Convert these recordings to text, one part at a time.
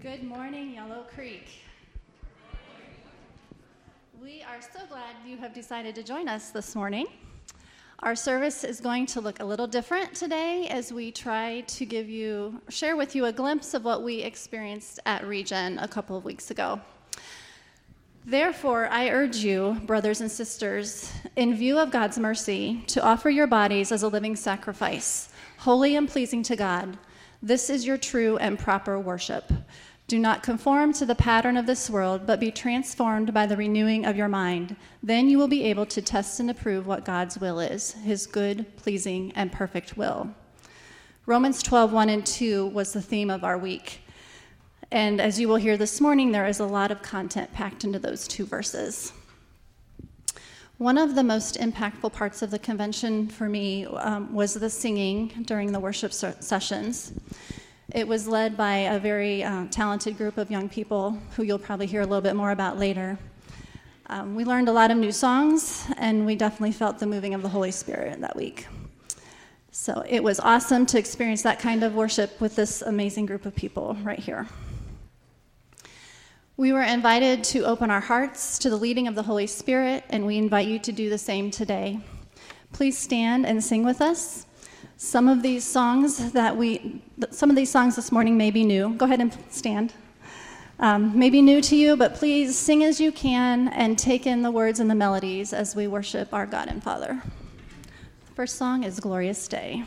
Good morning, Yellow Creek. We are so glad you have decided to join us this morning. Our service is going to look a little different today as we try to give you, share with you a glimpse of what we experienced at Regen a couple of weeks ago. Therefore, I urge you, brothers and sisters, in view of God's mercy, to offer your bodies as a living sacrifice, holy and pleasing to God. This is your true and proper worship. Do not conform to the pattern of this world, but be transformed by the renewing of your mind. Then you will be able to test and approve what God's will is, his good, pleasing, and perfect will. Romans 12, 1 and 2 was the theme of our week. And as you will hear this morning, there is a lot of content packed into those two verses. One of the most impactful parts of the convention for me um, was the singing during the worship sessions. It was led by a very uh, talented group of young people who you'll probably hear a little bit more about later. Um, we learned a lot of new songs, and we definitely felt the moving of the Holy Spirit that week. So it was awesome to experience that kind of worship with this amazing group of people right here. We were invited to open our hearts to the leading of the Holy Spirit, and we invite you to do the same today. Please stand and sing with us. Some of these songs that we, some of these songs this morning may be new. Go ahead and stand. Um, may be new to you, but please sing as you can and take in the words and the melodies as we worship our God and Father. First song is Glorious Day.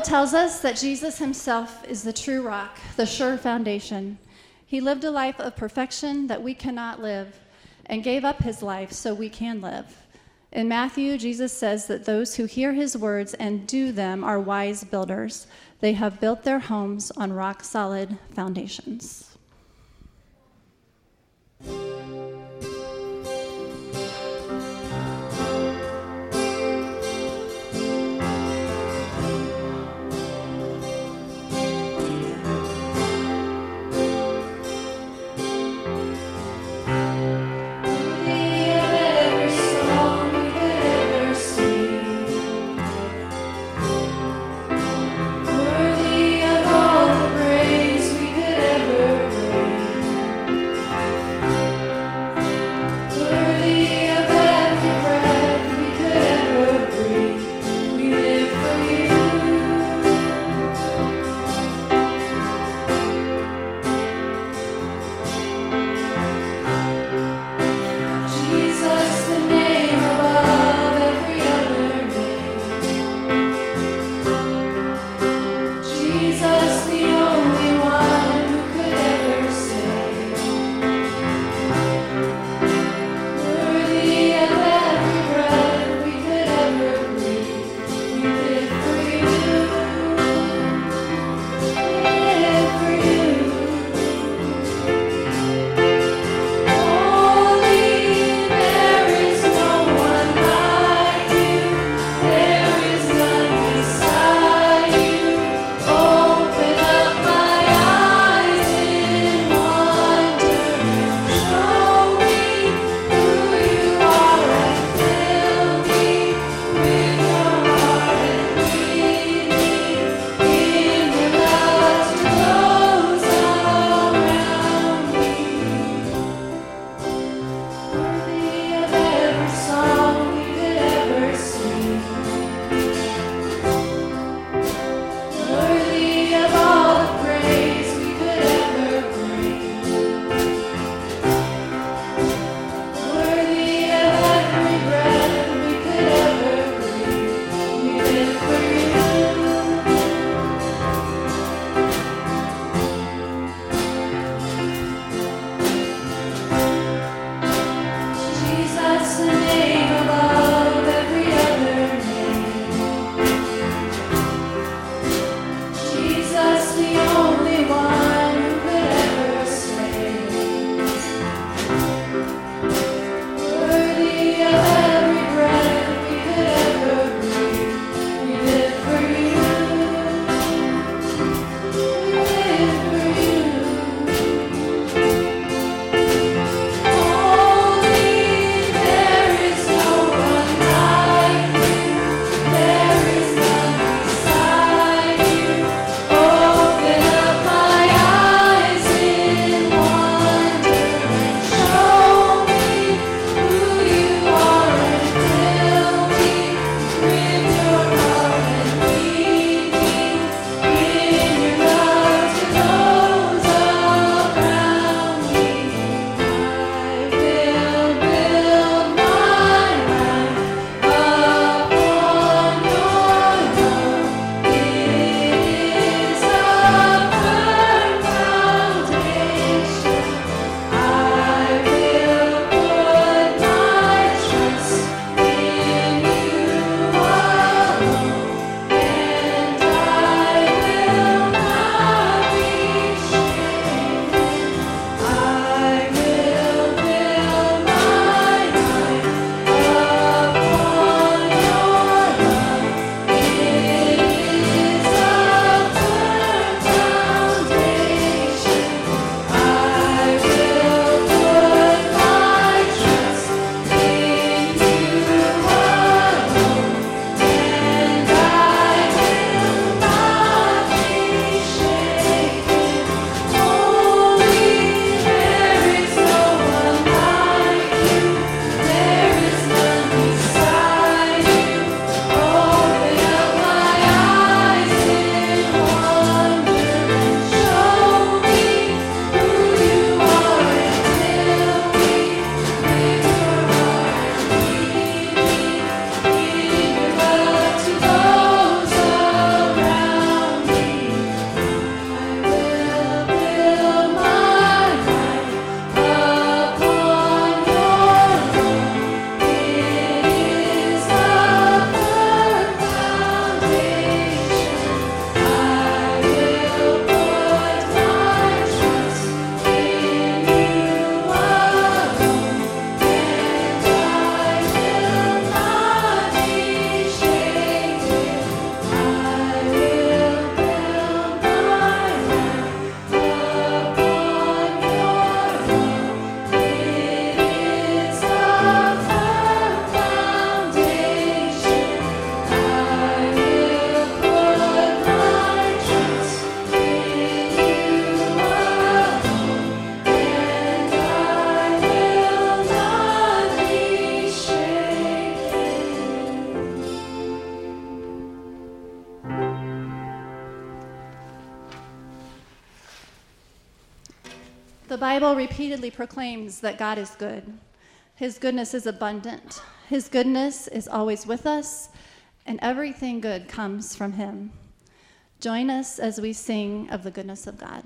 Bible tells us that Jesus himself is the true rock, the sure foundation. He lived a life of perfection that we cannot live and gave up his life so we can live. In Matthew, Jesus says that those who hear his words and do them are wise builders. They have built their homes on rock solid foundations. Repeatedly proclaims that God is good. His goodness is abundant. His goodness is always with us, and everything good comes from Him. Join us as we sing of the goodness of God.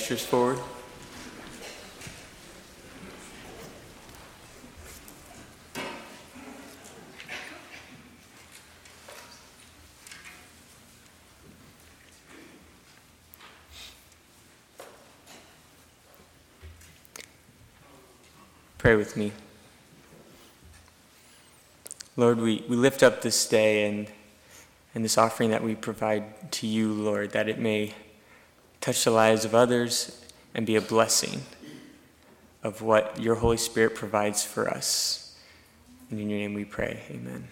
Ushers forward. Pray with me. Lord, we, we lift up this day and, and this offering that we provide to you, Lord, that it may touch the lives of others and be a blessing of what your Holy Spirit provides for us. And in your name we pray. Amen.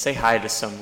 Say hi to someone.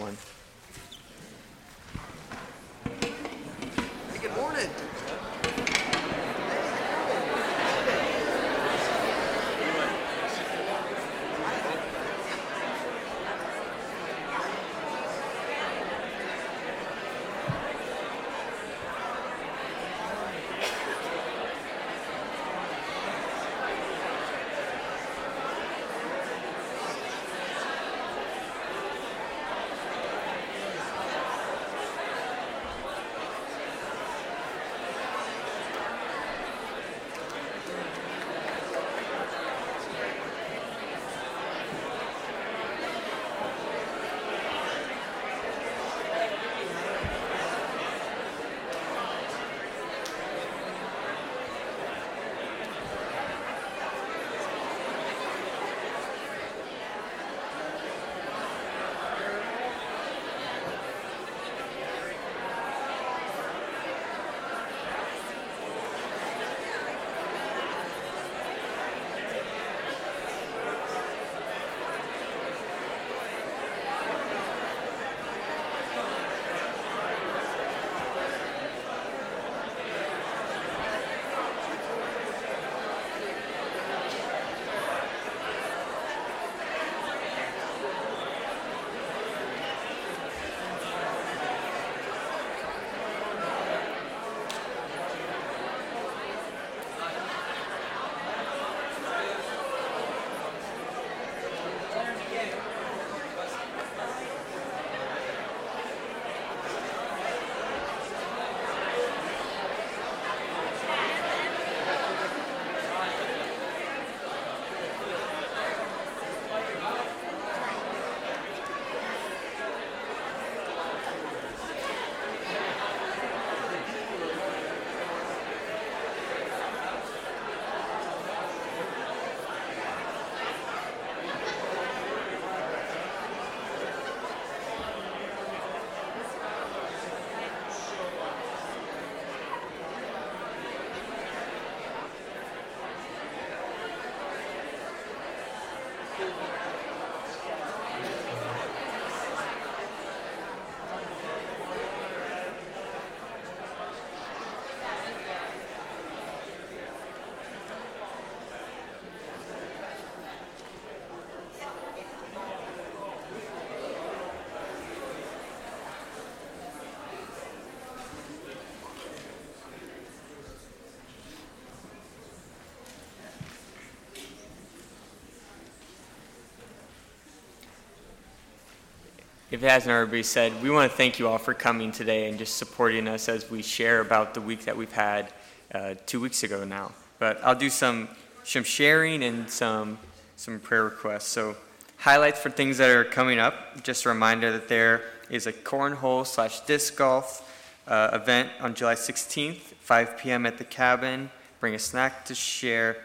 If it hasn't already been said, we want to thank you all for coming today and just supporting us as we share about the week that we've had uh, two weeks ago now. But I'll do some, some sharing and some, some prayer requests. So, highlights for things that are coming up. Just a reminder that there is a cornhole slash disc golf uh, event on July 16th, 5 p.m. at the cabin. Bring a snack to share.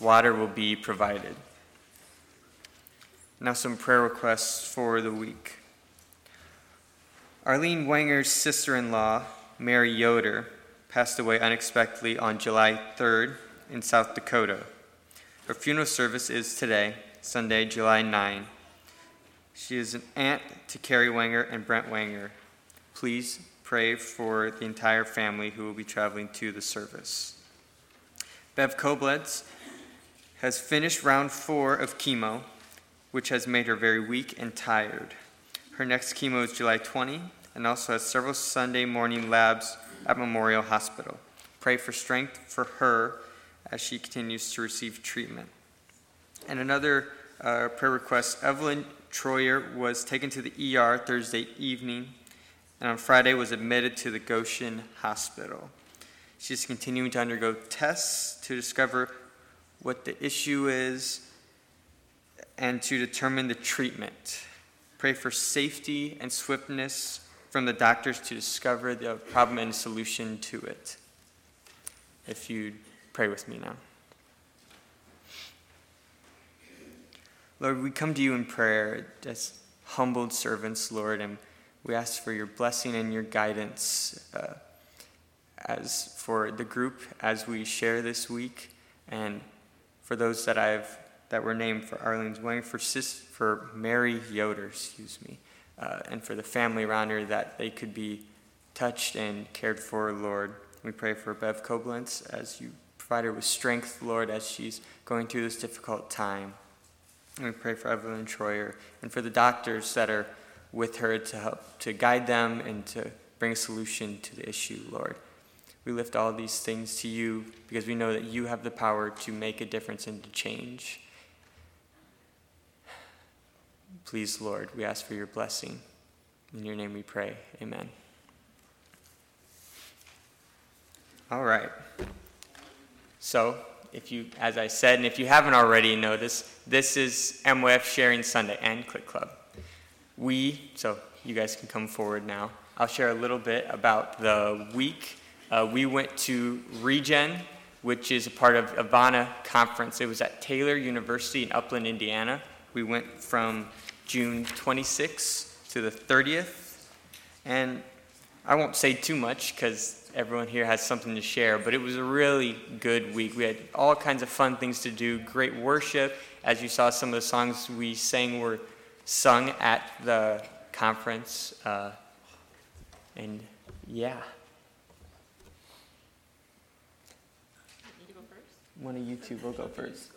Water will be provided. Now, some prayer requests for the week. Arlene Wanger's sister in law, Mary Yoder, passed away unexpectedly on July 3rd in South Dakota. Her funeral service is today, Sunday, July 9. She is an aunt to Carrie Wanger and Brent Wanger. Please pray for the entire family who will be traveling to the service. Bev Koblitz has finished round four of chemo, which has made her very weak and tired. Her next chemo is July 20 and also has several Sunday morning labs at Memorial Hospital. Pray for strength for her as she continues to receive treatment. And another uh, prayer request Evelyn Troyer was taken to the ER Thursday evening and on Friday was admitted to the Goshen Hospital. She's continuing to undergo tests to discover what the issue is and to determine the treatment. Pray for safety and swiftness from the doctors to discover the problem and solution to it. If you pray with me now. Lord, we come to you in prayer as humbled servants, Lord, and we ask for your blessing and your guidance uh, as for the group as we share this week and for those that I've that were named for Arlene's wedding, for, sis, for Mary Yoder, excuse me, uh, and for the family around her that they could be touched and cared for, Lord. We pray for Bev Koblenz as you provide her with strength, Lord, as she's going through this difficult time. And we pray for Evelyn Troyer and for the doctors that are with her to help to guide them and to bring a solution to the issue, Lord. We lift all these things to you because we know that you have the power to make a difference and to change. Please, Lord, we ask for your blessing. In your name we pray. Amen. All right. So, if you, as I said, and if you haven't already noticed, this is MYF Sharing Sunday and Click Club. We, so you guys can come forward now. I'll share a little bit about the week. Uh, we went to Regen, which is a part of Evana Conference. It was at Taylor University in Upland, Indiana. We went from June 26th to the 30th. And I won't say too much because everyone here has something to share, but it was a really good week. We had all kinds of fun things to do, great worship. As you saw, some of the songs we sang were sung at the conference. Uh, and yeah. One of you two will go first.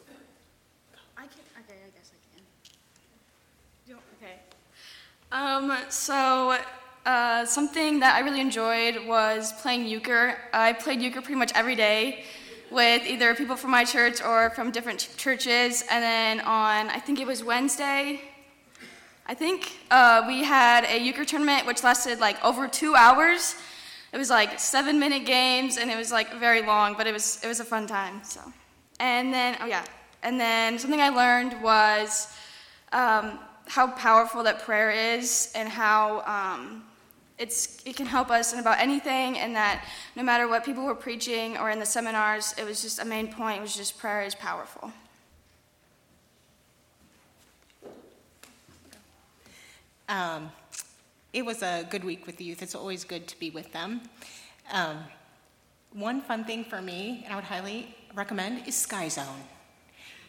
I can. Okay, I guess I can. You- Okay. Um. So, uh, something that I really enjoyed was playing euchre. I played euchre pretty much every day with either people from my church or from different ch- churches. And then on, I think it was Wednesday. I think uh, we had a euchre tournament which lasted like over two hours. It was like seven minute games and it was like very long, but it was it was a fun time. So, and then oh yeah, and then something I learned was um, how powerful that prayer is and how um, it's it can help us in about anything, and that no matter what people were preaching or in the seminars, it was just a main point was just prayer is powerful. Um, it was a good week with the youth. It's always good to be with them. Um, one fun thing for me, and I would highly recommend, is Sky Zone.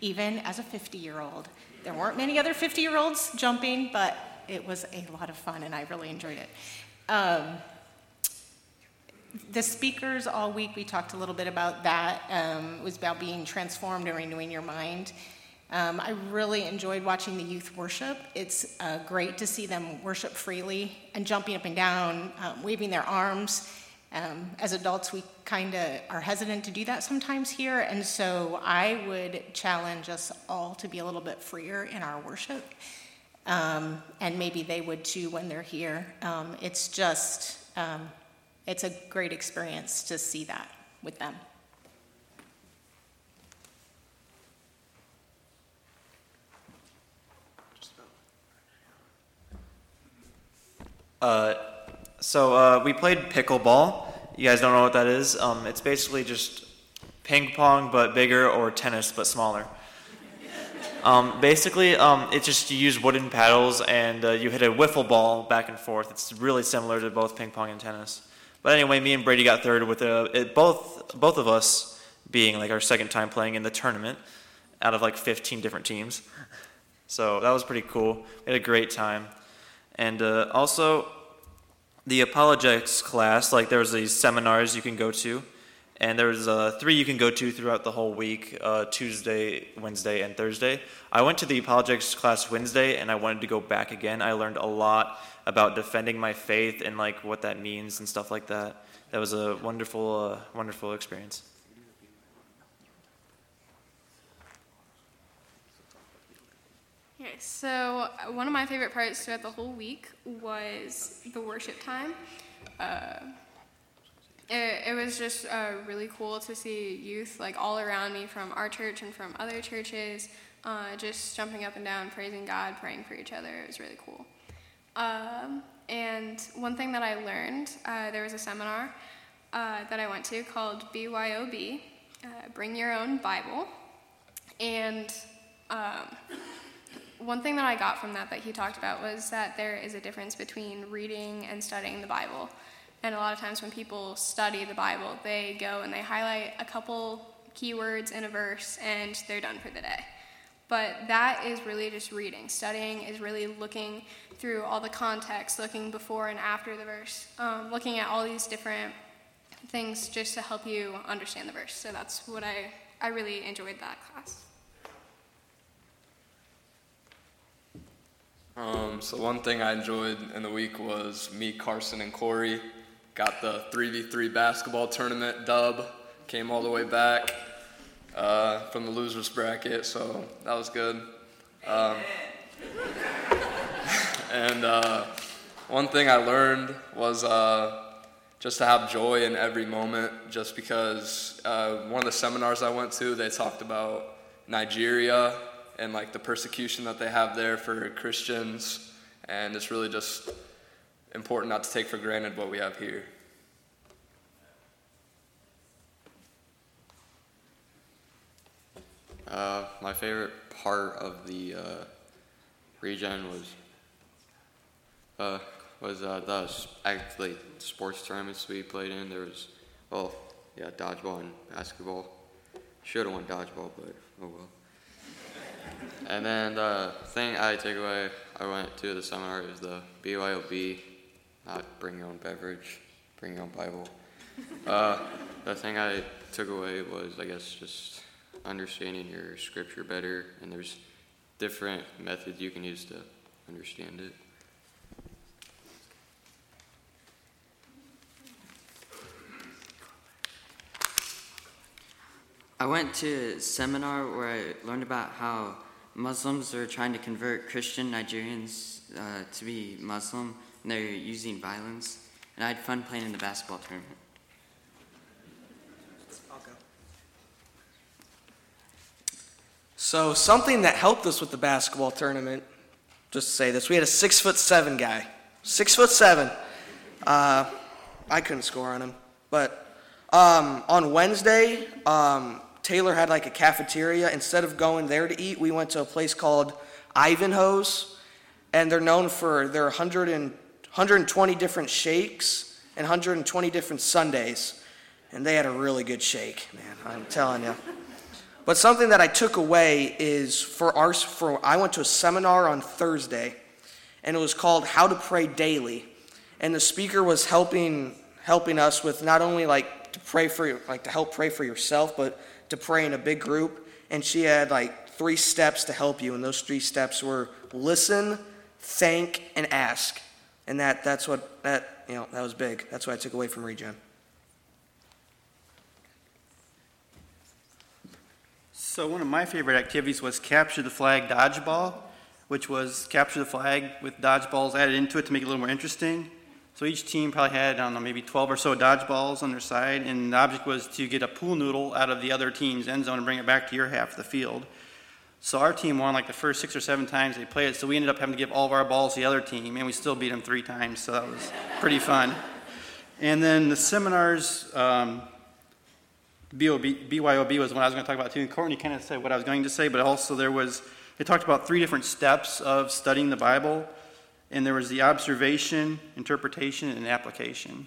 Even as a 50 year old, there weren't many other 50 year olds jumping, but it was a lot of fun, and I really enjoyed it. Um, the speakers all week, we talked a little bit about that. Um, it was about being transformed and renewing your mind. Um, I really enjoyed watching the youth worship. It's uh, great to see them worship freely and jumping up and down, um, waving their arms. Um, as adults, we kind of are hesitant to do that sometimes here, and so I would challenge us all to be a little bit freer in our worship. Um, and maybe they would too when they're here. Um, it's just, um, it's a great experience to see that with them. Uh, so uh, we played pickleball. You guys don't know what that is? Um, it's basically just ping pong but bigger, or tennis but smaller. Um, basically, um, it's just you use wooden paddles and uh, you hit a wiffle ball back and forth. It's really similar to both ping pong and tennis. But anyway, me and Brady got third with uh, it, both both of us being like our second time playing in the tournament out of like 15 different teams. So that was pretty cool. We had a great time. And uh, also, the apologetics class, like there was these seminars you can go to, and there's uh, three you can go to throughout the whole week: uh, Tuesday, Wednesday, and Thursday. I went to the apologetics class Wednesday, and I wanted to go back again. I learned a lot about defending my faith and like what that means and stuff like that. That was a wonderful, uh, wonderful experience. Okay, so uh, one of my favorite parts throughout the whole week was the worship time. Uh, it, it was just uh, really cool to see youth like all around me from our church and from other churches, uh, just jumping up and down, praising God, praying for each other. It was really cool. Um, and one thing that I learned, uh, there was a seminar uh, that I went to called BYOB, Bring Your Own Bible. And um, one thing that I got from that that he talked about was that there is a difference between reading and studying the Bible. And a lot of times when people study the Bible, they go and they highlight a couple keywords in a verse and they're done for the day. But that is really just reading. Studying is really looking through all the context, looking before and after the verse, um, looking at all these different things just to help you understand the verse. So that's what I, I really enjoyed that class. Um, so one thing I enjoyed in the week was me, Carson, and Corey got the 3v3 basketball tournament dub. Came all the way back uh, from the losers bracket, so that was good. Um, and uh, one thing I learned was uh, just to have joy in every moment. Just because uh, one of the seminars I went to, they talked about Nigeria and like the persecution that they have there for Christians, and it's really just important not to take for granted what we have here. Uh, my favorite part of the uh, regen was uh, was uh, the actually sports tournaments we played in. There was well, yeah, dodgeball and basketball. Should have won dodgeball, but oh well. And then the thing I take away, I went to the seminar is the BYOB, not bring your own beverage, bring your own Bible. Uh, the thing I took away was, I guess, just understanding your scripture better, and there's different methods you can use to understand it. I went to a seminar where I learned about how Muslims are trying to convert Christian Nigerians uh, to be Muslim, and they're using violence. And I had fun playing in the basketball tournament. So something that helped us with the basketball tournament, just to say this, we had a six foot seven guy, six foot seven. Uh, I couldn't score on him, but um, on Wednesday, um, Taylor had like a cafeteria. Instead of going there to eat, we went to a place called Ivanhoe's, and they're known for their 100 and, 120 different shakes and 120 different sundaes, and they had a really good shake, man. I'm telling you. But something that I took away is for our for I went to a seminar on Thursday, and it was called How to Pray Daily, and the speaker was helping helping us with not only like to pray for like to help pray for yourself, but to pray in a big group. And she had like three steps to help you, and those three steps were listen, thank, and ask. And that that's what that you know that was big. That's what I took away from Regen. So one of my favorite activities was capture the flag dodgeball, which was capture the flag with dodgeballs added into it to make it a little more interesting. So each team probably had, I don't know, maybe 12 or so dodgeballs on their side, and the object was to get a pool noodle out of the other team's end zone and bring it back to your half of the field. So our team won like the first six or seven times they played it, so we ended up having to give all of our balls to the other team, and we still beat them three times, so that was pretty fun. And then the seminars, um, BYOB was what I was going to talk about too. And Courtney kind of said what I was going to say, but also there was, it talked about three different steps of studying the Bible, and there was the observation, interpretation, and application.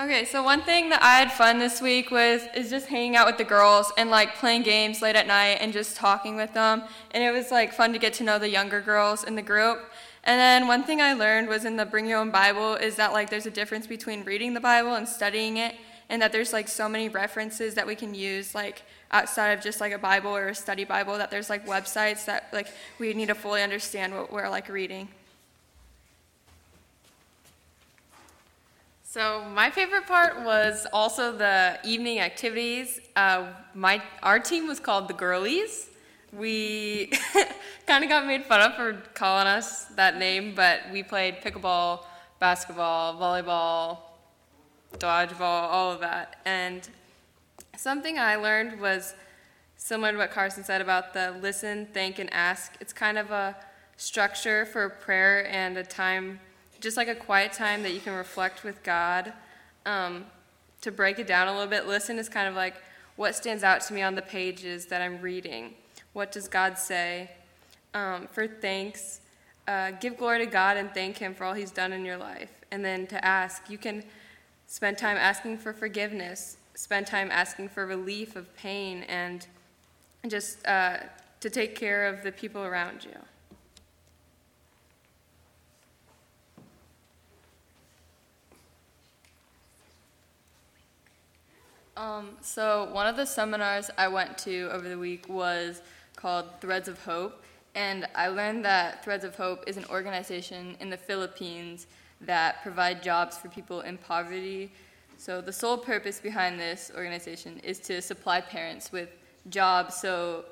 Okay, so one thing that I had fun this week was is just hanging out with the girls and like playing games late at night and just talking with them. And it was like fun to get to know the younger girls in the group. And then one thing I learned was in the Bring Your Own Bible is that like there's a difference between reading the Bible and studying it, and that there's like so many references that we can use like outside of just like a Bible or a study Bible. That there's like websites that like we need to fully understand what we're like reading. So my favorite part was also the evening activities. Uh, my our team was called the Girlies. We kind of got made fun of for calling us that name, but we played pickleball, basketball, volleyball, dodgeball, all of that. And something I learned was similar to what Carson said about the listen, think, and ask. It's kind of a structure for prayer and a time just like a quiet time that you can reflect with God. Um, to break it down a little bit, listen is kind of like what stands out to me on the pages that I'm reading. What does God say? Um, for thanks, uh, give glory to God and thank Him for all He's done in your life. And then to ask, you can spend time asking for forgiveness. Spend time asking for relief of pain and just uh, to take care of the people around you. Um, so one of the seminars I went to over the week was called Threads of Hope, and I learned that Threads of Hope is an organization in the Philippines that provide jobs for people in poverty. So the sole purpose behind this organization is to supply parents with jobs so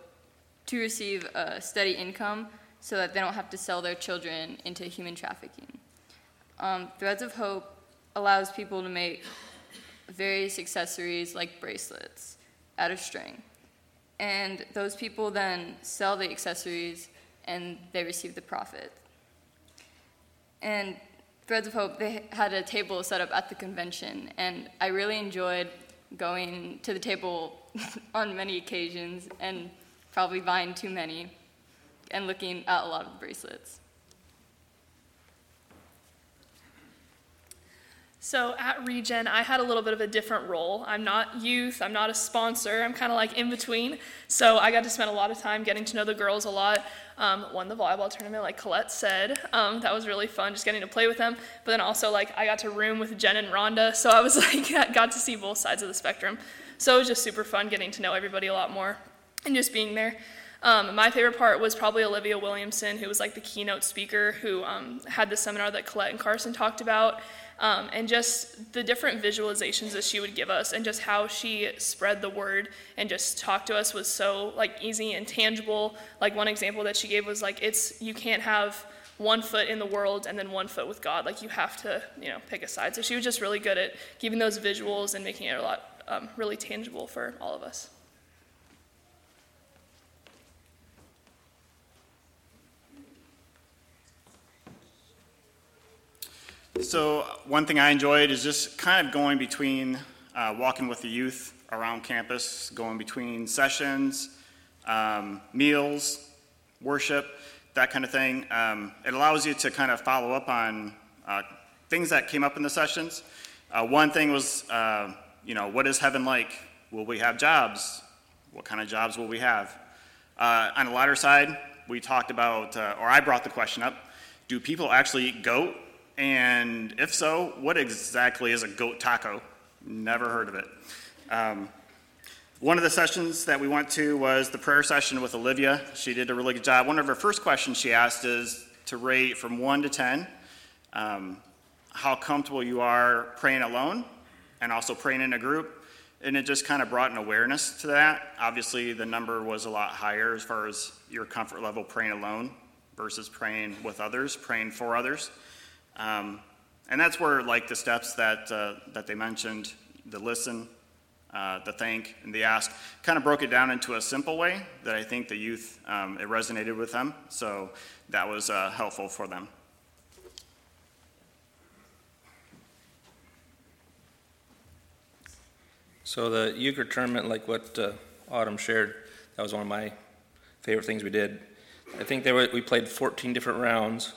to receive a steady income so that they don't have to sell their children into human trafficking. Um, Threads of Hope allows people to make various accessories like bracelets out of string. And those people then sell the accessories and they receive the profit. And Threads of Hope, they had a table set up at the convention, and I really enjoyed going to the table on many occasions and probably buying too many and looking at a lot of bracelets. So at Regen, I had a little bit of a different role. I'm not youth, I'm not a sponsor, I'm kind of like in between. So I got to spend a lot of time getting to know the girls a lot. Um, won the volleyball tournament, like Colette said. Um, that was really fun, just getting to play with them. But then also, like, I got to room with Jen and Rhonda, so I was like, got to see both sides of the spectrum. So it was just super fun getting to know everybody a lot more and just being there. Um, my favorite part was probably Olivia Williamson, who was like the keynote speaker, who um, had the seminar that Colette and Carson talked about um, and just the different visualizations that she would give us and just how she spread the word and just talked to us was so like easy and tangible. Like one example that she gave was like it's you can't have one foot in the world and then one foot with god. Like you have to you know pick a side. So she was just really good at giving those visuals and making it a lot um, really tangible for all of us So one thing I enjoyed is just kind of going between uh, walking with the youth around campus, going between sessions, um, meals, worship, that kind of thing. Um, it allows you to kind of follow up on uh, things that came up in the sessions. Uh, one thing was, uh, you know, what is heaven like? Will we have jobs? What kind of jobs will we have? Uh, on the latter side, we talked about, uh, or I brought the question up, do people actually eat goat and if so, what exactly is a goat taco? Never heard of it. Um, one of the sessions that we went to was the prayer session with Olivia. She did a really good job. One of her first questions she asked is to rate from 1 to 10 um, how comfortable you are praying alone and also praying in a group. And it just kind of brought an awareness to that. Obviously, the number was a lot higher as far as your comfort level praying alone versus praying with others, praying for others. Um, and that's where like the steps that, uh, that they mentioned, the listen, uh, the thank, and the ask, kind of broke it down into a simple way that I think the youth, um, it resonated with them. So that was uh, helpful for them. So the euchre tournament, like what uh, Autumn shared, that was one of my favorite things we did. I think were, we played 14 different rounds,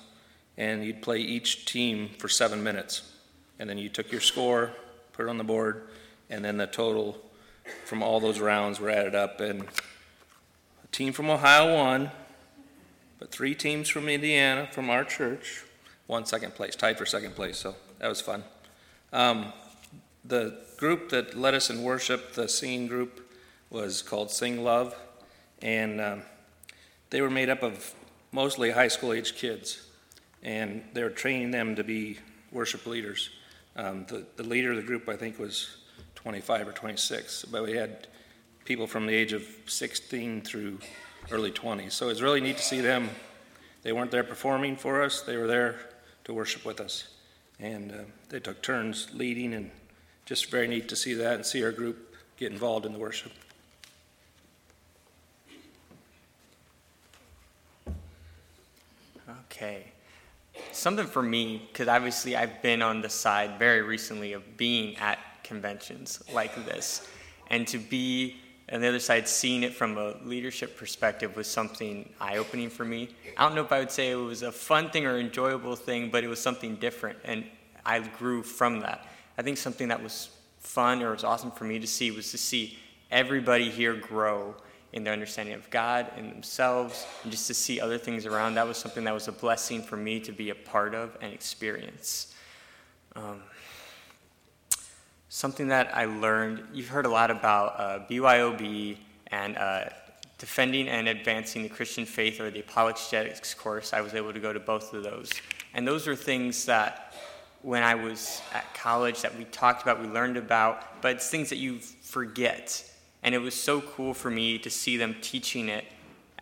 and you'd play each team for seven minutes. And then you took your score, put it on the board, and then the total from all those rounds were added up. And a team from Ohio won, but three teams from Indiana, from our church, won second place, tied for second place. So that was fun. Um, the group that led us in worship, the singing group, was called Sing Love, and um, they were made up of mostly high school age kids and they were training them to be worship leaders. Um, the, the leader of the group, I think, was 25 or 26, but we had people from the age of 16 through early 20s. So it's really neat to see them. They weren't there performing for us, they were there to worship with us. And uh, they took turns leading, and just very neat to see that and see our group get involved in the worship. Okay something for me, because obviously I've been on the side very recently of being at conventions like this. And to be on the other side, seeing it from a leadership perspective was something eye opening for me. I don't know if I would say it was a fun thing or enjoyable thing, but it was something different. And I grew from that. I think something that was fun or was awesome for me to see was to see everybody here grow in their understanding of God and themselves, and just to see other things around. That was something that was a blessing for me to be a part of and experience. Um, something that I learned, you've heard a lot about uh, BYOB and uh, defending and advancing the Christian faith or the apologetics course. I was able to go to both of those. And those are things that when I was at college that we talked about, we learned about, but it's things that you forget. And it was so cool for me to see them teaching it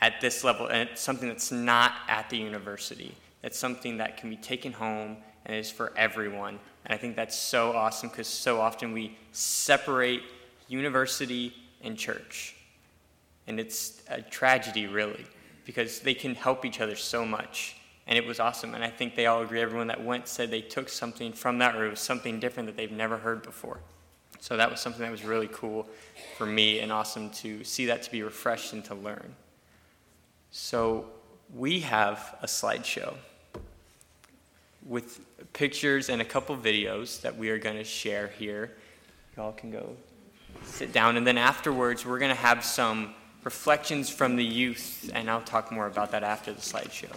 at this level, and it's something that's not at the university. It's something that can be taken home and is for everyone. And I think that's so awesome because so often we separate university and church. And it's a tragedy, really, because they can help each other so much. And it was awesome. And I think they all agree. Everyone that went said they took something from that, or it was something different that they've never heard before. So that was something that was really cool for me and awesome to see that to be refreshed and to learn. So we have a slideshow with pictures and a couple videos that we are going to share here. Y'all can go sit down. And then afterwards, we're going to have some reflections from the youth, and I'll talk more about that after the slideshow.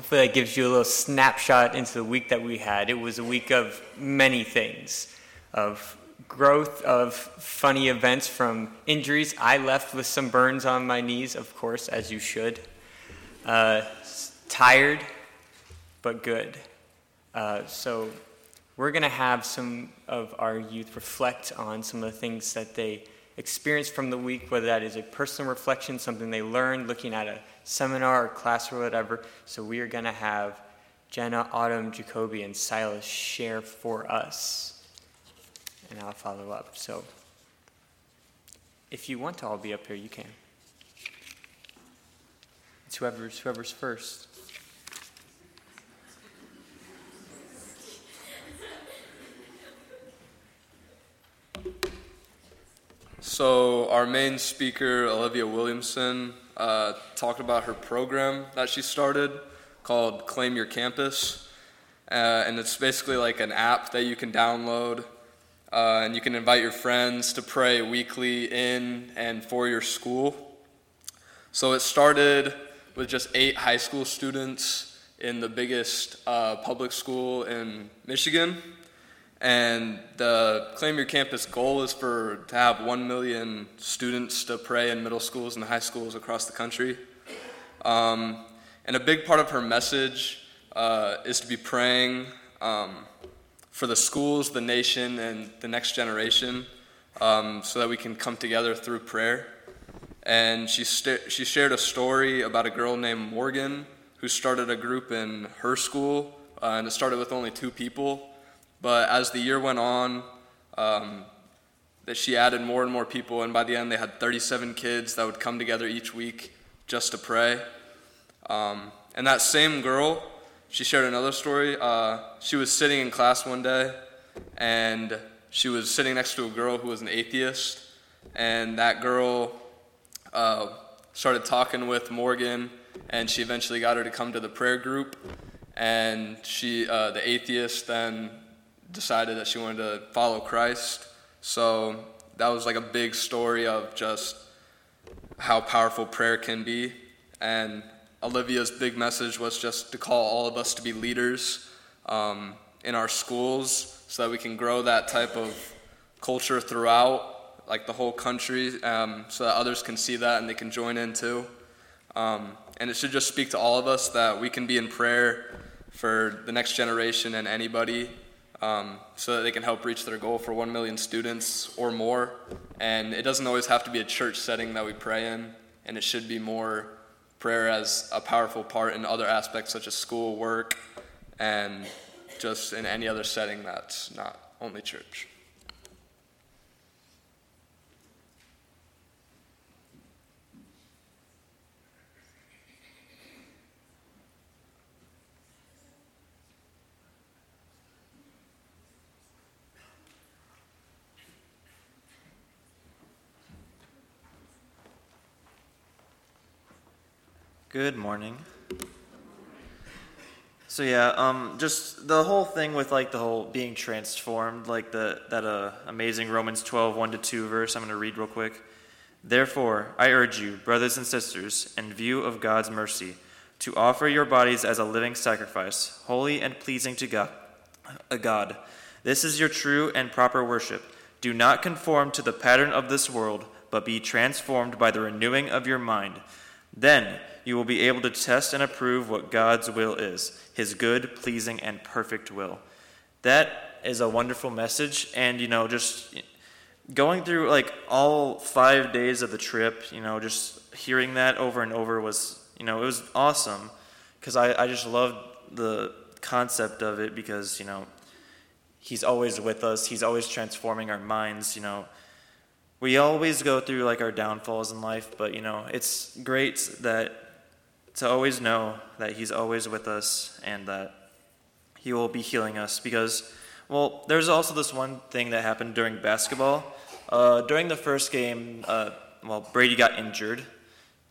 Hopefully that gives you a little snapshot into the week that we had. It was a week of many things, of growth, of funny events from injuries. I left with some burns on my knees, of course, as you should. Uh, tired, but good. Uh, so we're going to have some of our youth reflect on some of the things that they experienced from the week, whether that is a personal reflection, something they learned looking at a seminar or class or whatever. So we are going to have Jenna, Autumn, Jacoby, and Silas share for us. And I'll follow up. So if you want to all be up here, you can. It's whoever's, whoever's first. So, our main speaker, Olivia Williamson, uh, talked about her program that she started called Claim Your Campus. Uh, and it's basically like an app that you can download, uh, and you can invite your friends to pray weekly in and for your school. So, it started with just eight high school students in the biggest uh, public school in Michigan. And the Claim Your Campus goal is for to have 1 million students to pray in middle schools and high schools across the country. Um, and a big part of her message uh, is to be praying um, for the schools, the nation, and the next generation um, so that we can come together through prayer. And she, sta- she shared a story about a girl named Morgan who started a group in her school, uh, and it started with only two people. But as the year went on, um, that she added more and more people, and by the end, they had 37 kids that would come together each week just to pray. Um, and that same girl she shared another story. Uh, she was sitting in class one day, and she was sitting next to a girl who was an atheist, and that girl uh, started talking with Morgan, and she eventually got her to come to the prayer group. And she, uh, the atheist, then decided that she wanted to follow Christ. So that was like a big story of just how powerful prayer can be. And Olivia's big message was just to call all of us to be leaders um, in our schools so that we can grow that type of culture throughout, like the whole country, um, so that others can see that and they can join in too. Um, and it should just speak to all of us that we can be in prayer for the next generation and anybody um, so that they can help reach their goal for 1 million students or more. And it doesn't always have to be a church setting that we pray in, and it should be more prayer as a powerful part in other aspects such as school, work, and just in any other setting that's not only church. Good morning. So yeah, um, just the whole thing with like the whole being transformed, like the that uh, amazing Romans 12, 1 to 2 verse. I'm going to read real quick. Therefore, I urge you, brothers and sisters, in view of God's mercy, to offer your bodies as a living sacrifice, holy and pleasing to God. A God. This is your true and proper worship. Do not conform to the pattern of this world, but be transformed by the renewing of your mind. Then you will be able to test and approve what God's will is, his good, pleasing, and perfect will. That is a wonderful message. And, you know, just going through like all five days of the trip, you know, just hearing that over and over was, you know, it was awesome because I, I just loved the concept of it because, you know, he's always with us, he's always transforming our minds, you know we always go through like our downfalls in life, but you know, it's great that to always know that he's always with us and that he will be healing us because well, there's also this one thing that happened during basketball. Uh, during the first game, uh, well, Brady got injured.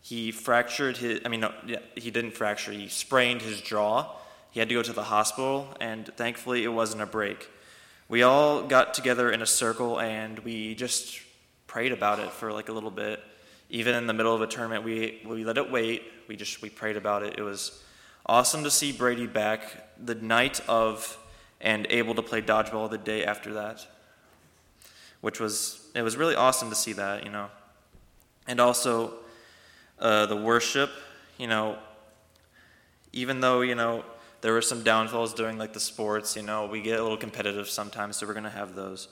He fractured his, I mean, no, he didn't fracture, he sprained his jaw. He had to go to the hospital, and thankfully it wasn't a break. We all got together in a circle and we just prayed about it for like a little bit. Even in the middle of a tournament, we, we let it wait. We just we prayed about it. It was awesome to see Brady back the night of and able to play dodgeball the day after that, which was it was really awesome to see that, you know. And also uh, the worship, you know, even though you know there were some downfalls during like the sports, you know, we get a little competitive sometimes, so we're gonna have those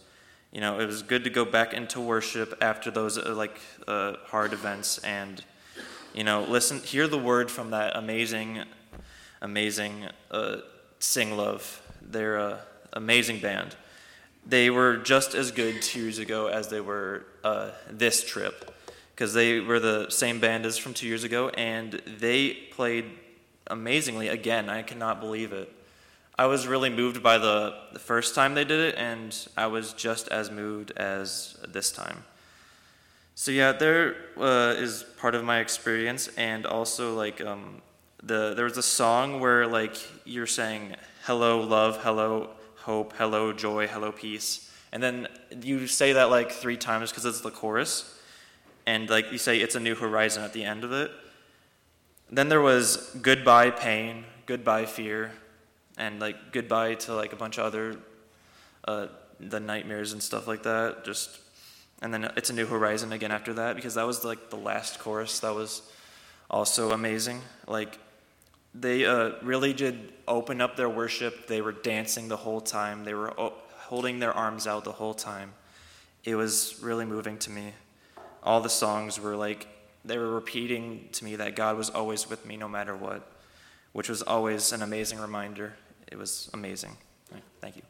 you know, it was good to go back into worship after those uh, like uh, hard events and, you know, listen, hear the word from that amazing, amazing uh, Sing Love. They're an amazing band. They were just as good two years ago as they were uh, this trip because they were the same band as from two years ago and they played amazingly again. I cannot believe it. I was really moved by the, the first time they did it, and I was just as moved as this time. So yeah, there uh, is part of my experience, and also like um, the there was a song where like you're saying hello love, hello hope, hello joy, hello peace, and then you say that like three times because it's the chorus, and like you say it's a new horizon at the end of it. Then there was goodbye pain, goodbye fear, and like goodbye to like a bunch of other uh, the nightmares and stuff like that just and then it's a new horizon again after that because that was like the last chorus that was also amazing. Like they uh, really did open up their worship. They were dancing the whole time. They were o- holding their arms out the whole time. It was really moving to me. All the songs were like they were repeating to me that god was always with me no matter what which was always an amazing reminder it was amazing. Thank you.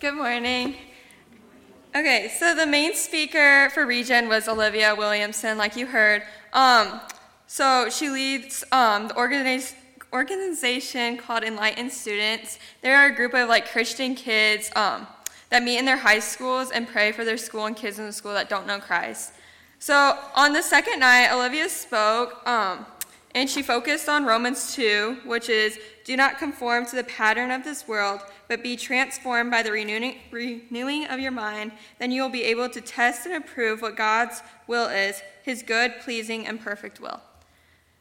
Good morning. Okay, so the main speaker for Regen was Olivia Williamson, like you heard. Um, so she leads um, the organiz- organization called Enlightened Students. They're a group of like Christian kids um, that meet in their high schools and pray for their school and kids in the school that don't know Christ. So on the second night, Olivia spoke, um, and she focused on Romans 2, which is do not conform to the pattern of this world, but be transformed by the renewing, renewing of your mind. Then you will be able to test and approve what God's will is, his good, pleasing, and perfect will.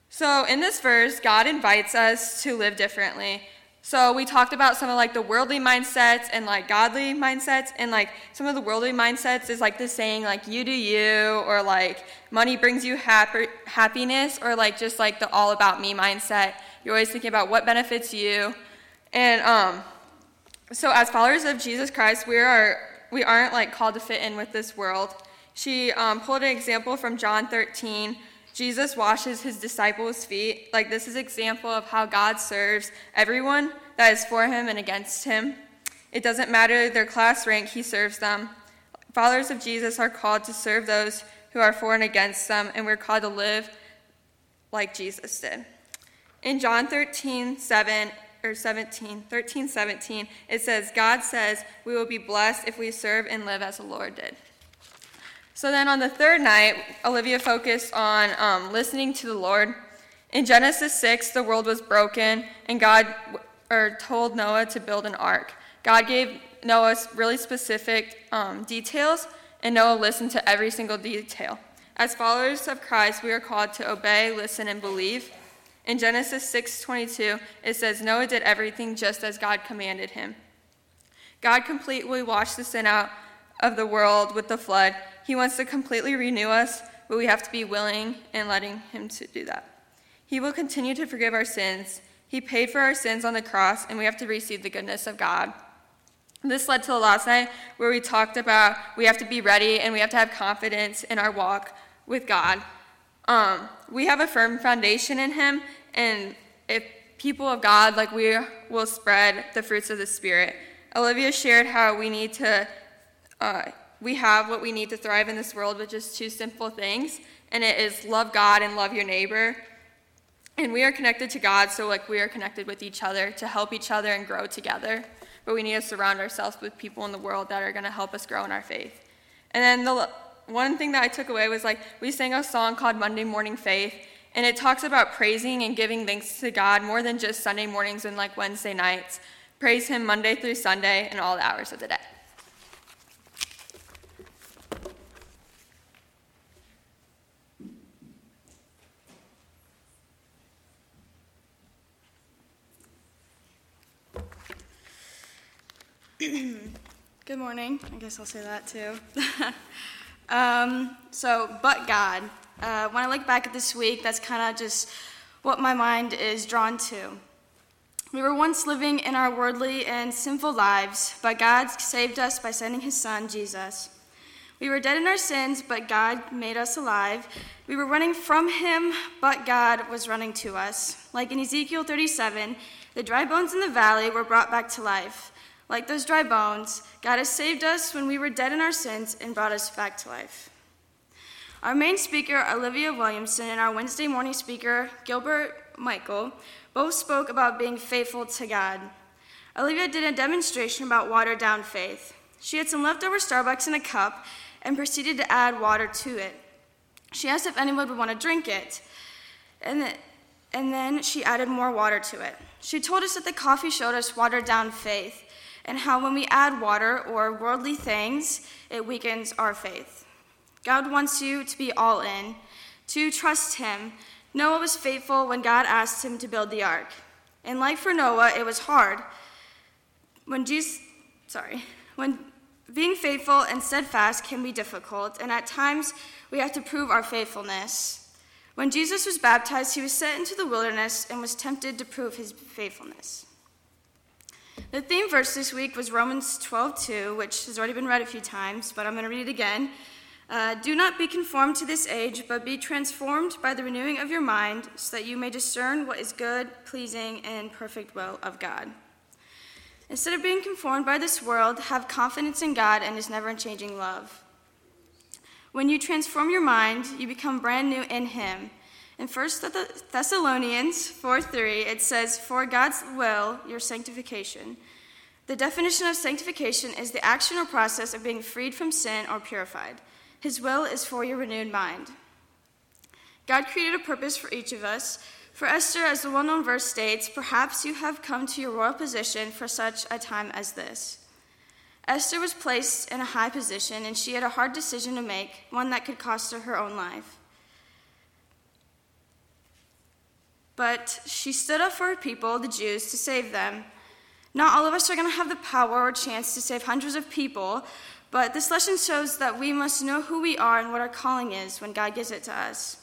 So in this verse, God invites us to live differently. So we talked about some of like the worldly mindsets and like godly mindsets and like some of the worldly mindsets is like the saying like you do you or like money brings you happiness or like just like the all about me mindset. You're always thinking about what benefits you. And um so as followers of Jesus Christ, we are we aren't like called to fit in with this world. She um, pulled an example from John 13 Jesus washes his disciples' feet. Like this is example of how God serves everyone that is for him and against him. It doesn't matter their class rank, he serves them. Followers of Jesus are called to serve those who are for and against them, and we're called to live like Jesus did. In John 13, 7 or 17, 13, 17, it says, God says, we will be blessed if we serve and live as the Lord did. So then on the third night, Olivia focused on um, listening to the Lord. In Genesis 6, the world was broken, and God or told Noah to build an ark. God gave Noah really specific um, details, and Noah listened to every single detail. As followers of Christ, we are called to obey, listen, and believe. In Genesis 6:22, it says Noah did everything just as God commanded him. God completely washed the sin out of the world with the flood. He wants to completely renew us, but we have to be willing and letting him to do that. He will continue to forgive our sins. He paid for our sins on the cross, and we have to receive the goodness of God. This led to the last night where we talked about we have to be ready and we have to have confidence in our walk with God. Um, we have a firm foundation in Him, and if people of God, like we will spread the fruits of the Spirit. Olivia shared how we need to, uh, we have what we need to thrive in this world with just two simple things, and it is love God and love your neighbor. And we are connected to God, so like we are connected with each other to help each other and grow together. But we need to surround ourselves with people in the world that are going to help us grow in our faith. And then the one thing that I took away was like we sang a song called Monday Morning Faith, and it talks about praising and giving thanks to God more than just Sunday mornings and like Wednesday nights. Praise Him Monday through Sunday and all the hours of the day. Good morning. I guess I'll say that too. um, so, but God. Uh, when I look back at this week, that's kind of just what my mind is drawn to. We were once living in our worldly and sinful lives, but God saved us by sending his son, Jesus. We were dead in our sins, but God made us alive. We were running from him, but God was running to us. Like in Ezekiel 37, the dry bones in the valley were brought back to life. Like those dry bones, God has saved us when we were dead in our sins and brought us back to life. Our main speaker, Olivia Williamson, and our Wednesday morning speaker, Gilbert Michael, both spoke about being faithful to God. Olivia did a demonstration about watered down faith. She had some leftover Starbucks in a cup and proceeded to add water to it. She asked if anyone would want to drink it, and, and then she added more water to it. She told us that the coffee showed us watered down faith and how when we add water or worldly things, it weakens our faith. God wants you to be all in, to trust Him. Noah was faithful when God asked him to build the ark. And like for Noah, it was hard. When Jesus, sorry, when being faithful and steadfast can be difficult, and at times we have to prove our faithfulness. When Jesus was baptized, he was sent into the wilderness and was tempted to prove his faithfulness. The theme verse this week was Romans 12:2, which has already been read a few times, but I'm going to read it again. Uh, Do not be conformed to this age, but be transformed by the renewing of your mind, so that you may discern what is good, pleasing, and perfect will of God. Instead of being conformed by this world, have confidence in God and His never changing love. When you transform your mind, you become brand new in Him. In 1 Thessalonians 4 3, it says, For God's will, your sanctification. The definition of sanctification is the action or process of being freed from sin or purified. His will is for your renewed mind. God created a purpose for each of us. For Esther, as the well known verse states, perhaps you have come to your royal position for such a time as this. Esther was placed in a high position, and she had a hard decision to make, one that could cost her her own life. But she stood up for her people, the Jews, to save them. Not all of us are going to have the power or chance to save hundreds of people, but this lesson shows that we must know who we are and what our calling is when God gives it to us.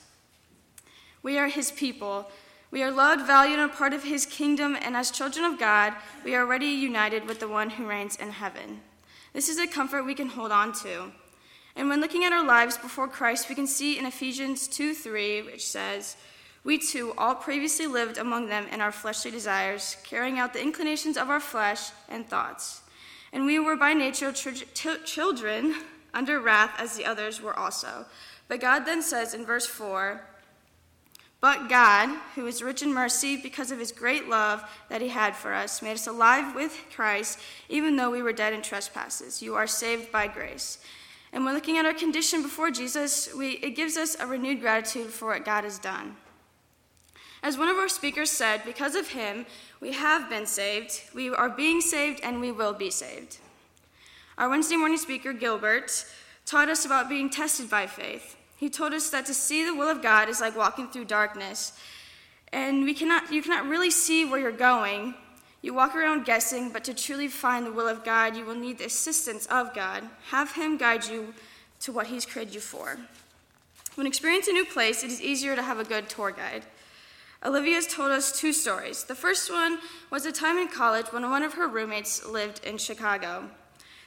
We are His people. We are loved, valued, and a part of His kingdom, and as children of God, we are already united with the one who reigns in heaven. This is a comfort we can hold on to. And when looking at our lives before Christ, we can see in Ephesians 2 3, which says, We too all previously lived among them in our fleshly desires, carrying out the inclinations of our flesh and thoughts. And we were by nature tr- children under wrath as the others were also. But God then says in verse 4, but God, who is rich in mercy because of his great love that he had for us, made us alive with Christ, even though we were dead in trespasses. You are saved by grace. And when looking at our condition before Jesus, we, it gives us a renewed gratitude for what God has done. As one of our speakers said, because of him, we have been saved, we are being saved, and we will be saved. Our Wednesday morning speaker, Gilbert, taught us about being tested by faith. He told us that to see the will of God is like walking through darkness. And we cannot, you cannot really see where you're going. You walk around guessing, but to truly find the will of God, you will need the assistance of God. Have Him guide you to what He's created you for. When experiencing a new place, it is easier to have a good tour guide. Olivia has told us two stories. The first one was a time in college when one of her roommates lived in Chicago.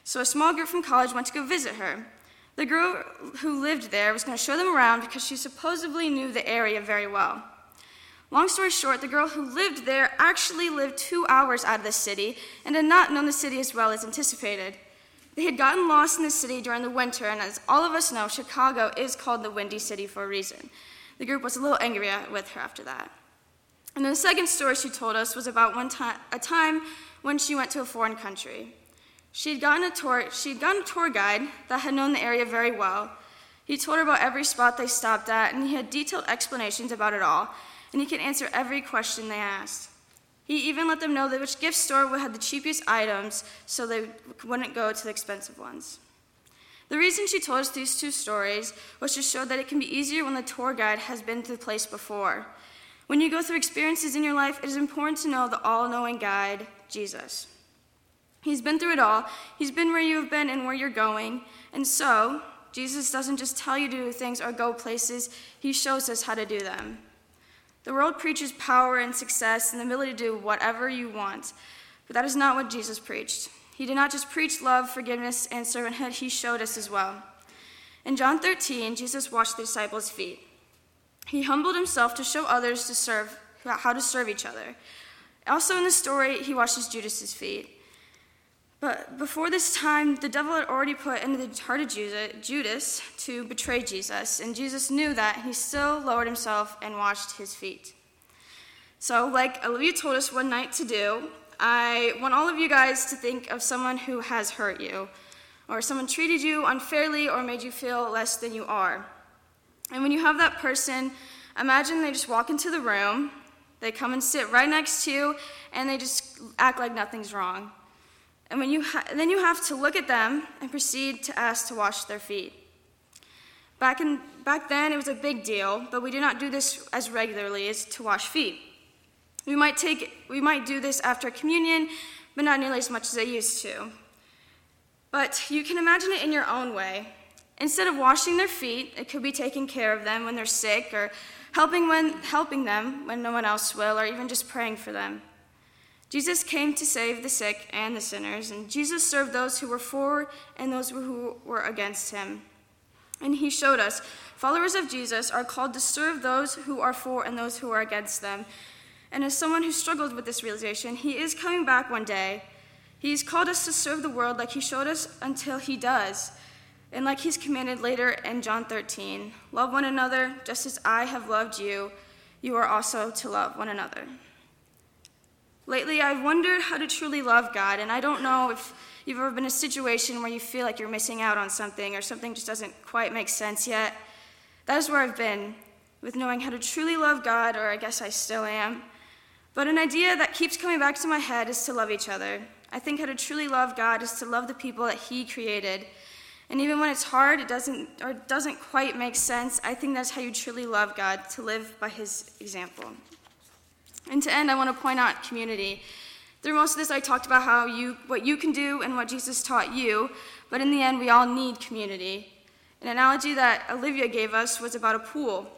So a small group from college went to go visit her. The girl who lived there was going to show them around because she supposedly knew the area very well. Long story short, the girl who lived there actually lived two hours out of the city and had not known the city as well as anticipated. They had gotten lost in the city during the winter, and as all of us know, Chicago is called the Windy City for a reason. The group was a little angry with her after that. And then the second story she told us was about one time, a time when she went to a foreign country. She'd gotten a tour, she'd gotten a tour guide that had known the area very well. He told her about every spot they stopped at, and he had detailed explanations about it all, and he could answer every question they asked. He even let them know that which gift store have the cheapest items so they wouldn't go to the expensive ones. The reason she told us these two stories was to show that it can be easier when the tour guide has been to the place before. When you go through experiences in your life, it is important to know the all knowing guide, Jesus. He's been through it all. He's been where you have been and where you're going. And so, Jesus doesn't just tell you to do things or go places, He shows us how to do them. The world preaches power and success and the ability to do whatever you want, but that is not what Jesus preached. He did not just preach love, forgiveness, and servanthood, He showed us as well. In John 13, Jesus washed the disciples' feet. He humbled himself to show others to serve, how to serve each other. Also in the story, he washes Judas's feet. But before this time, the devil had already put into the heart of Judas to betray Jesus, and Jesus knew that. He still lowered himself and washed his feet. So, like Olivia told us one night to do, I want all of you guys to think of someone who has hurt you, or someone treated you unfairly or made you feel less than you are. And when you have that person, imagine they just walk into the room, they come and sit right next to you, and they just act like nothing's wrong. And when you ha- then you have to look at them and proceed to ask to wash their feet. Back, in, back then, it was a big deal, but we do not do this as regularly as to wash feet. We might, take, we might do this after communion, but not nearly as much as I used to. But you can imagine it in your own way. Instead of washing their feet, it could be taking care of them when they're sick, or helping, when, helping them when no one else will, or even just praying for them. Jesus came to save the sick and the sinners, and Jesus served those who were for and those who were against him. And he showed us followers of Jesus are called to serve those who are for and those who are against them. And as someone who struggled with this realization, he is coming back one day. He's called us to serve the world like He showed us until He does, and like He's commanded later in John 13 Love one another just as I have loved you, you are also to love one another. Lately, I've wondered how to truly love God, and I don't know if you've ever been in a situation where you feel like you're missing out on something or something just doesn't quite make sense yet. That is where I've been, with knowing how to truly love God, or I guess I still am. But an idea that keeps coming back to my head is to love each other. I think how to truly love God is to love the people that He created. And even when it's hard, it doesn't or doesn't quite make sense. I think that's how you truly love God, to live by His example. And to end, I want to point out community. Through most of this, I talked about how you, what you can do and what Jesus taught you, but in the end, we all need community. An analogy that Olivia gave us was about a pool.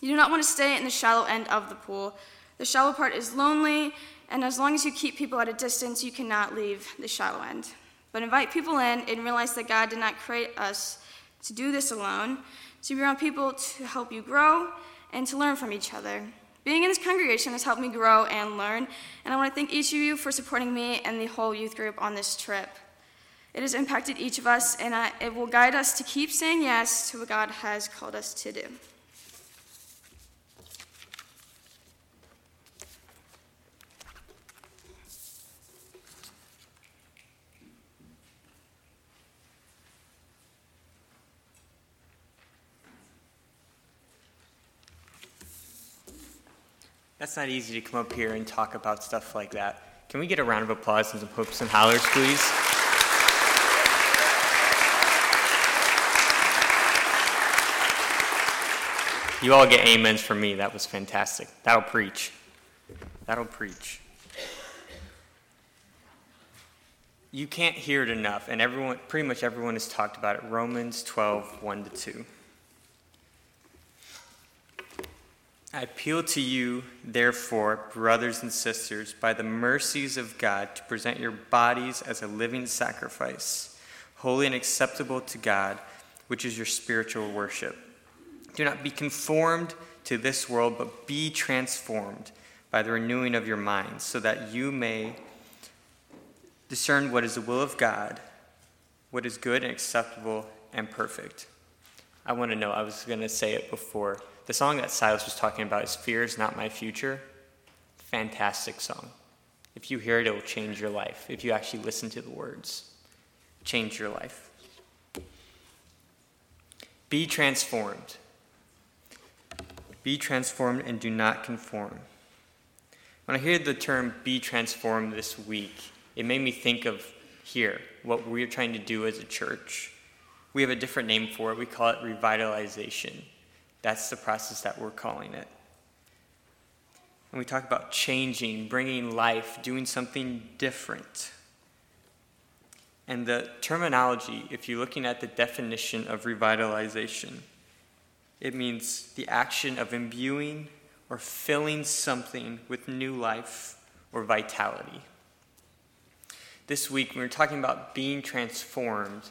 You do not want to stay in the shallow end of the pool. The shallow part is lonely, and as long as you keep people at a distance, you cannot leave the shallow end. But invite people in and realize that God did not create us to do this alone, to be around people to help you grow and to learn from each other. Being in this congregation has helped me grow and learn, and I want to thank each of you for supporting me and the whole youth group on this trip. It has impacted each of us, and it will guide us to keep saying yes to what God has called us to do. That's not easy to come up here and talk about stuff like that. Can we get a round of applause and some hoops and hollers, please? You all get amens from me. That was fantastic. That'll preach. That'll preach. You can't hear it enough, and everyone, pretty much everyone has talked about it. Romans 12, 1 to 2. I appeal to you, therefore, brothers and sisters, by the mercies of God, to present your bodies as a living sacrifice, holy and acceptable to God, which is your spiritual worship. Do not be conformed to this world, but be transformed by the renewing of your minds, so that you may discern what is the will of God, what is good and acceptable and perfect. I want to know, I was going to say it before. The song that Silas was talking about is Fear is Not My Future. Fantastic song. If you hear it, it will change your life. If you actually listen to the words, change your life. Be transformed. Be transformed and do not conform. When I hear the term be transformed this week, it made me think of here, what we're trying to do as a church. We have a different name for it. We call it revitalization. That's the process that we're calling it. And we talk about changing, bringing life, doing something different. And the terminology, if you're looking at the definition of revitalization, it means the action of imbuing or filling something with new life or vitality. This week, when we were talking about being transformed,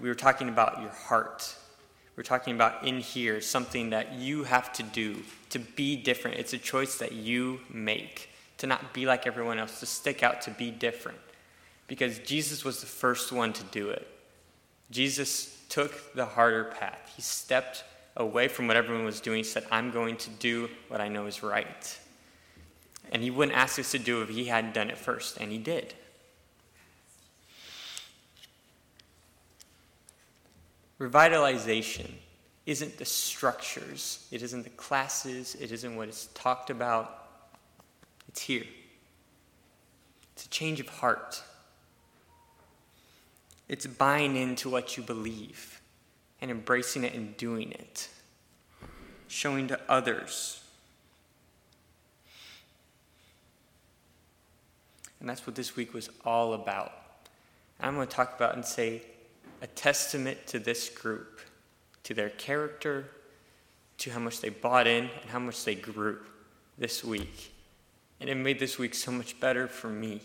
we were talking about your heart. We're talking about in here something that you have to do to be different. It's a choice that you make to not be like everyone else, to stick out, to be different. Because Jesus was the first one to do it. Jesus took the harder path. He stepped away from what everyone was doing. He said, I'm going to do what I know is right. And he wouldn't ask us to do if he hadn't done it first, and he did. Revitalization isn't the structures, it isn't the classes, it isn't what is talked about. It's here. It's a change of heart. It's buying into what you believe and embracing it and doing it, showing to others. And that's what this week was all about. I'm going to talk about and say a testament to this group, to their character, to how much they bought in, and how much they grew this week. And it made this week so much better for me.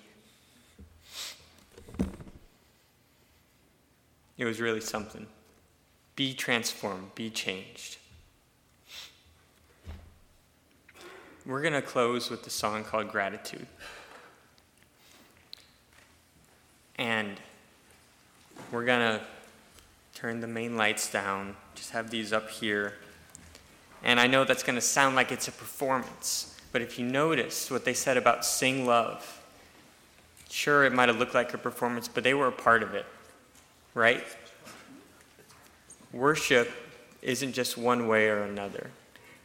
It was really something. Be transformed, be changed. We're going to close with the song called Gratitude. And we're going to turn the main lights down, just have these up here. And I know that's going to sound like it's a performance, but if you notice what they said about sing love, sure, it might have looked like a performance, but they were a part of it, right? Worship isn't just one way or another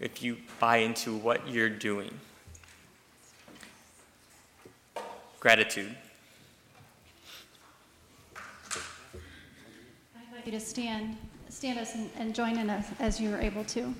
if you buy into what you're doing. Gratitude. You to stand, stand us and, and join in us as you are able to.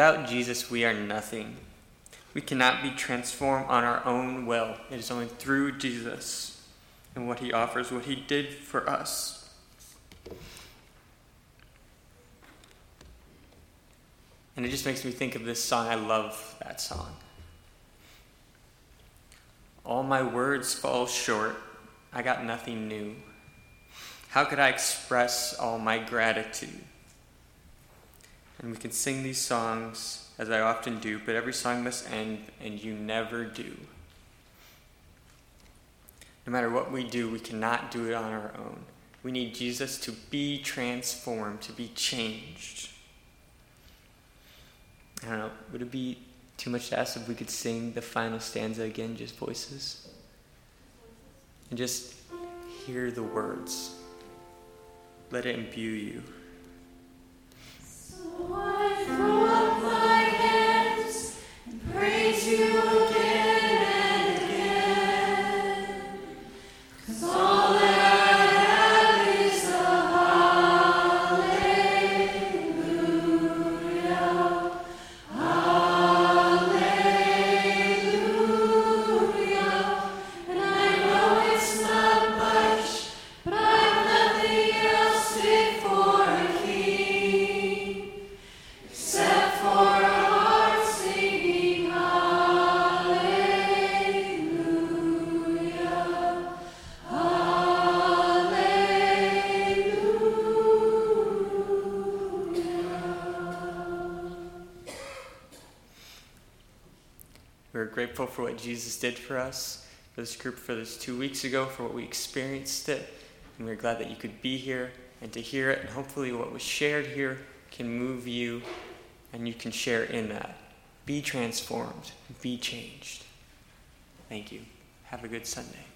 Without Jesus, we are nothing. We cannot be transformed on our own will. It is only through Jesus and what he offers, what he did for us. And it just makes me think of this song. I love that song. All my words fall short. I got nothing new. How could I express all my gratitude? And we can sing these songs as I often do, but every song must end, and you never do. No matter what we do, we cannot do it on our own. We need Jesus to be transformed, to be changed. I don't know, would it be too much to ask if we could sing the final stanza again, just voices? And just hear the words. Let it imbue you. Praise grateful for what Jesus did for us, for this group, for this two weeks ago, for what we experienced it. And we're glad that you could be here and to hear it. And hopefully, what was shared here can move you and you can share in that. Be transformed, be changed. Thank you. Have a good Sunday.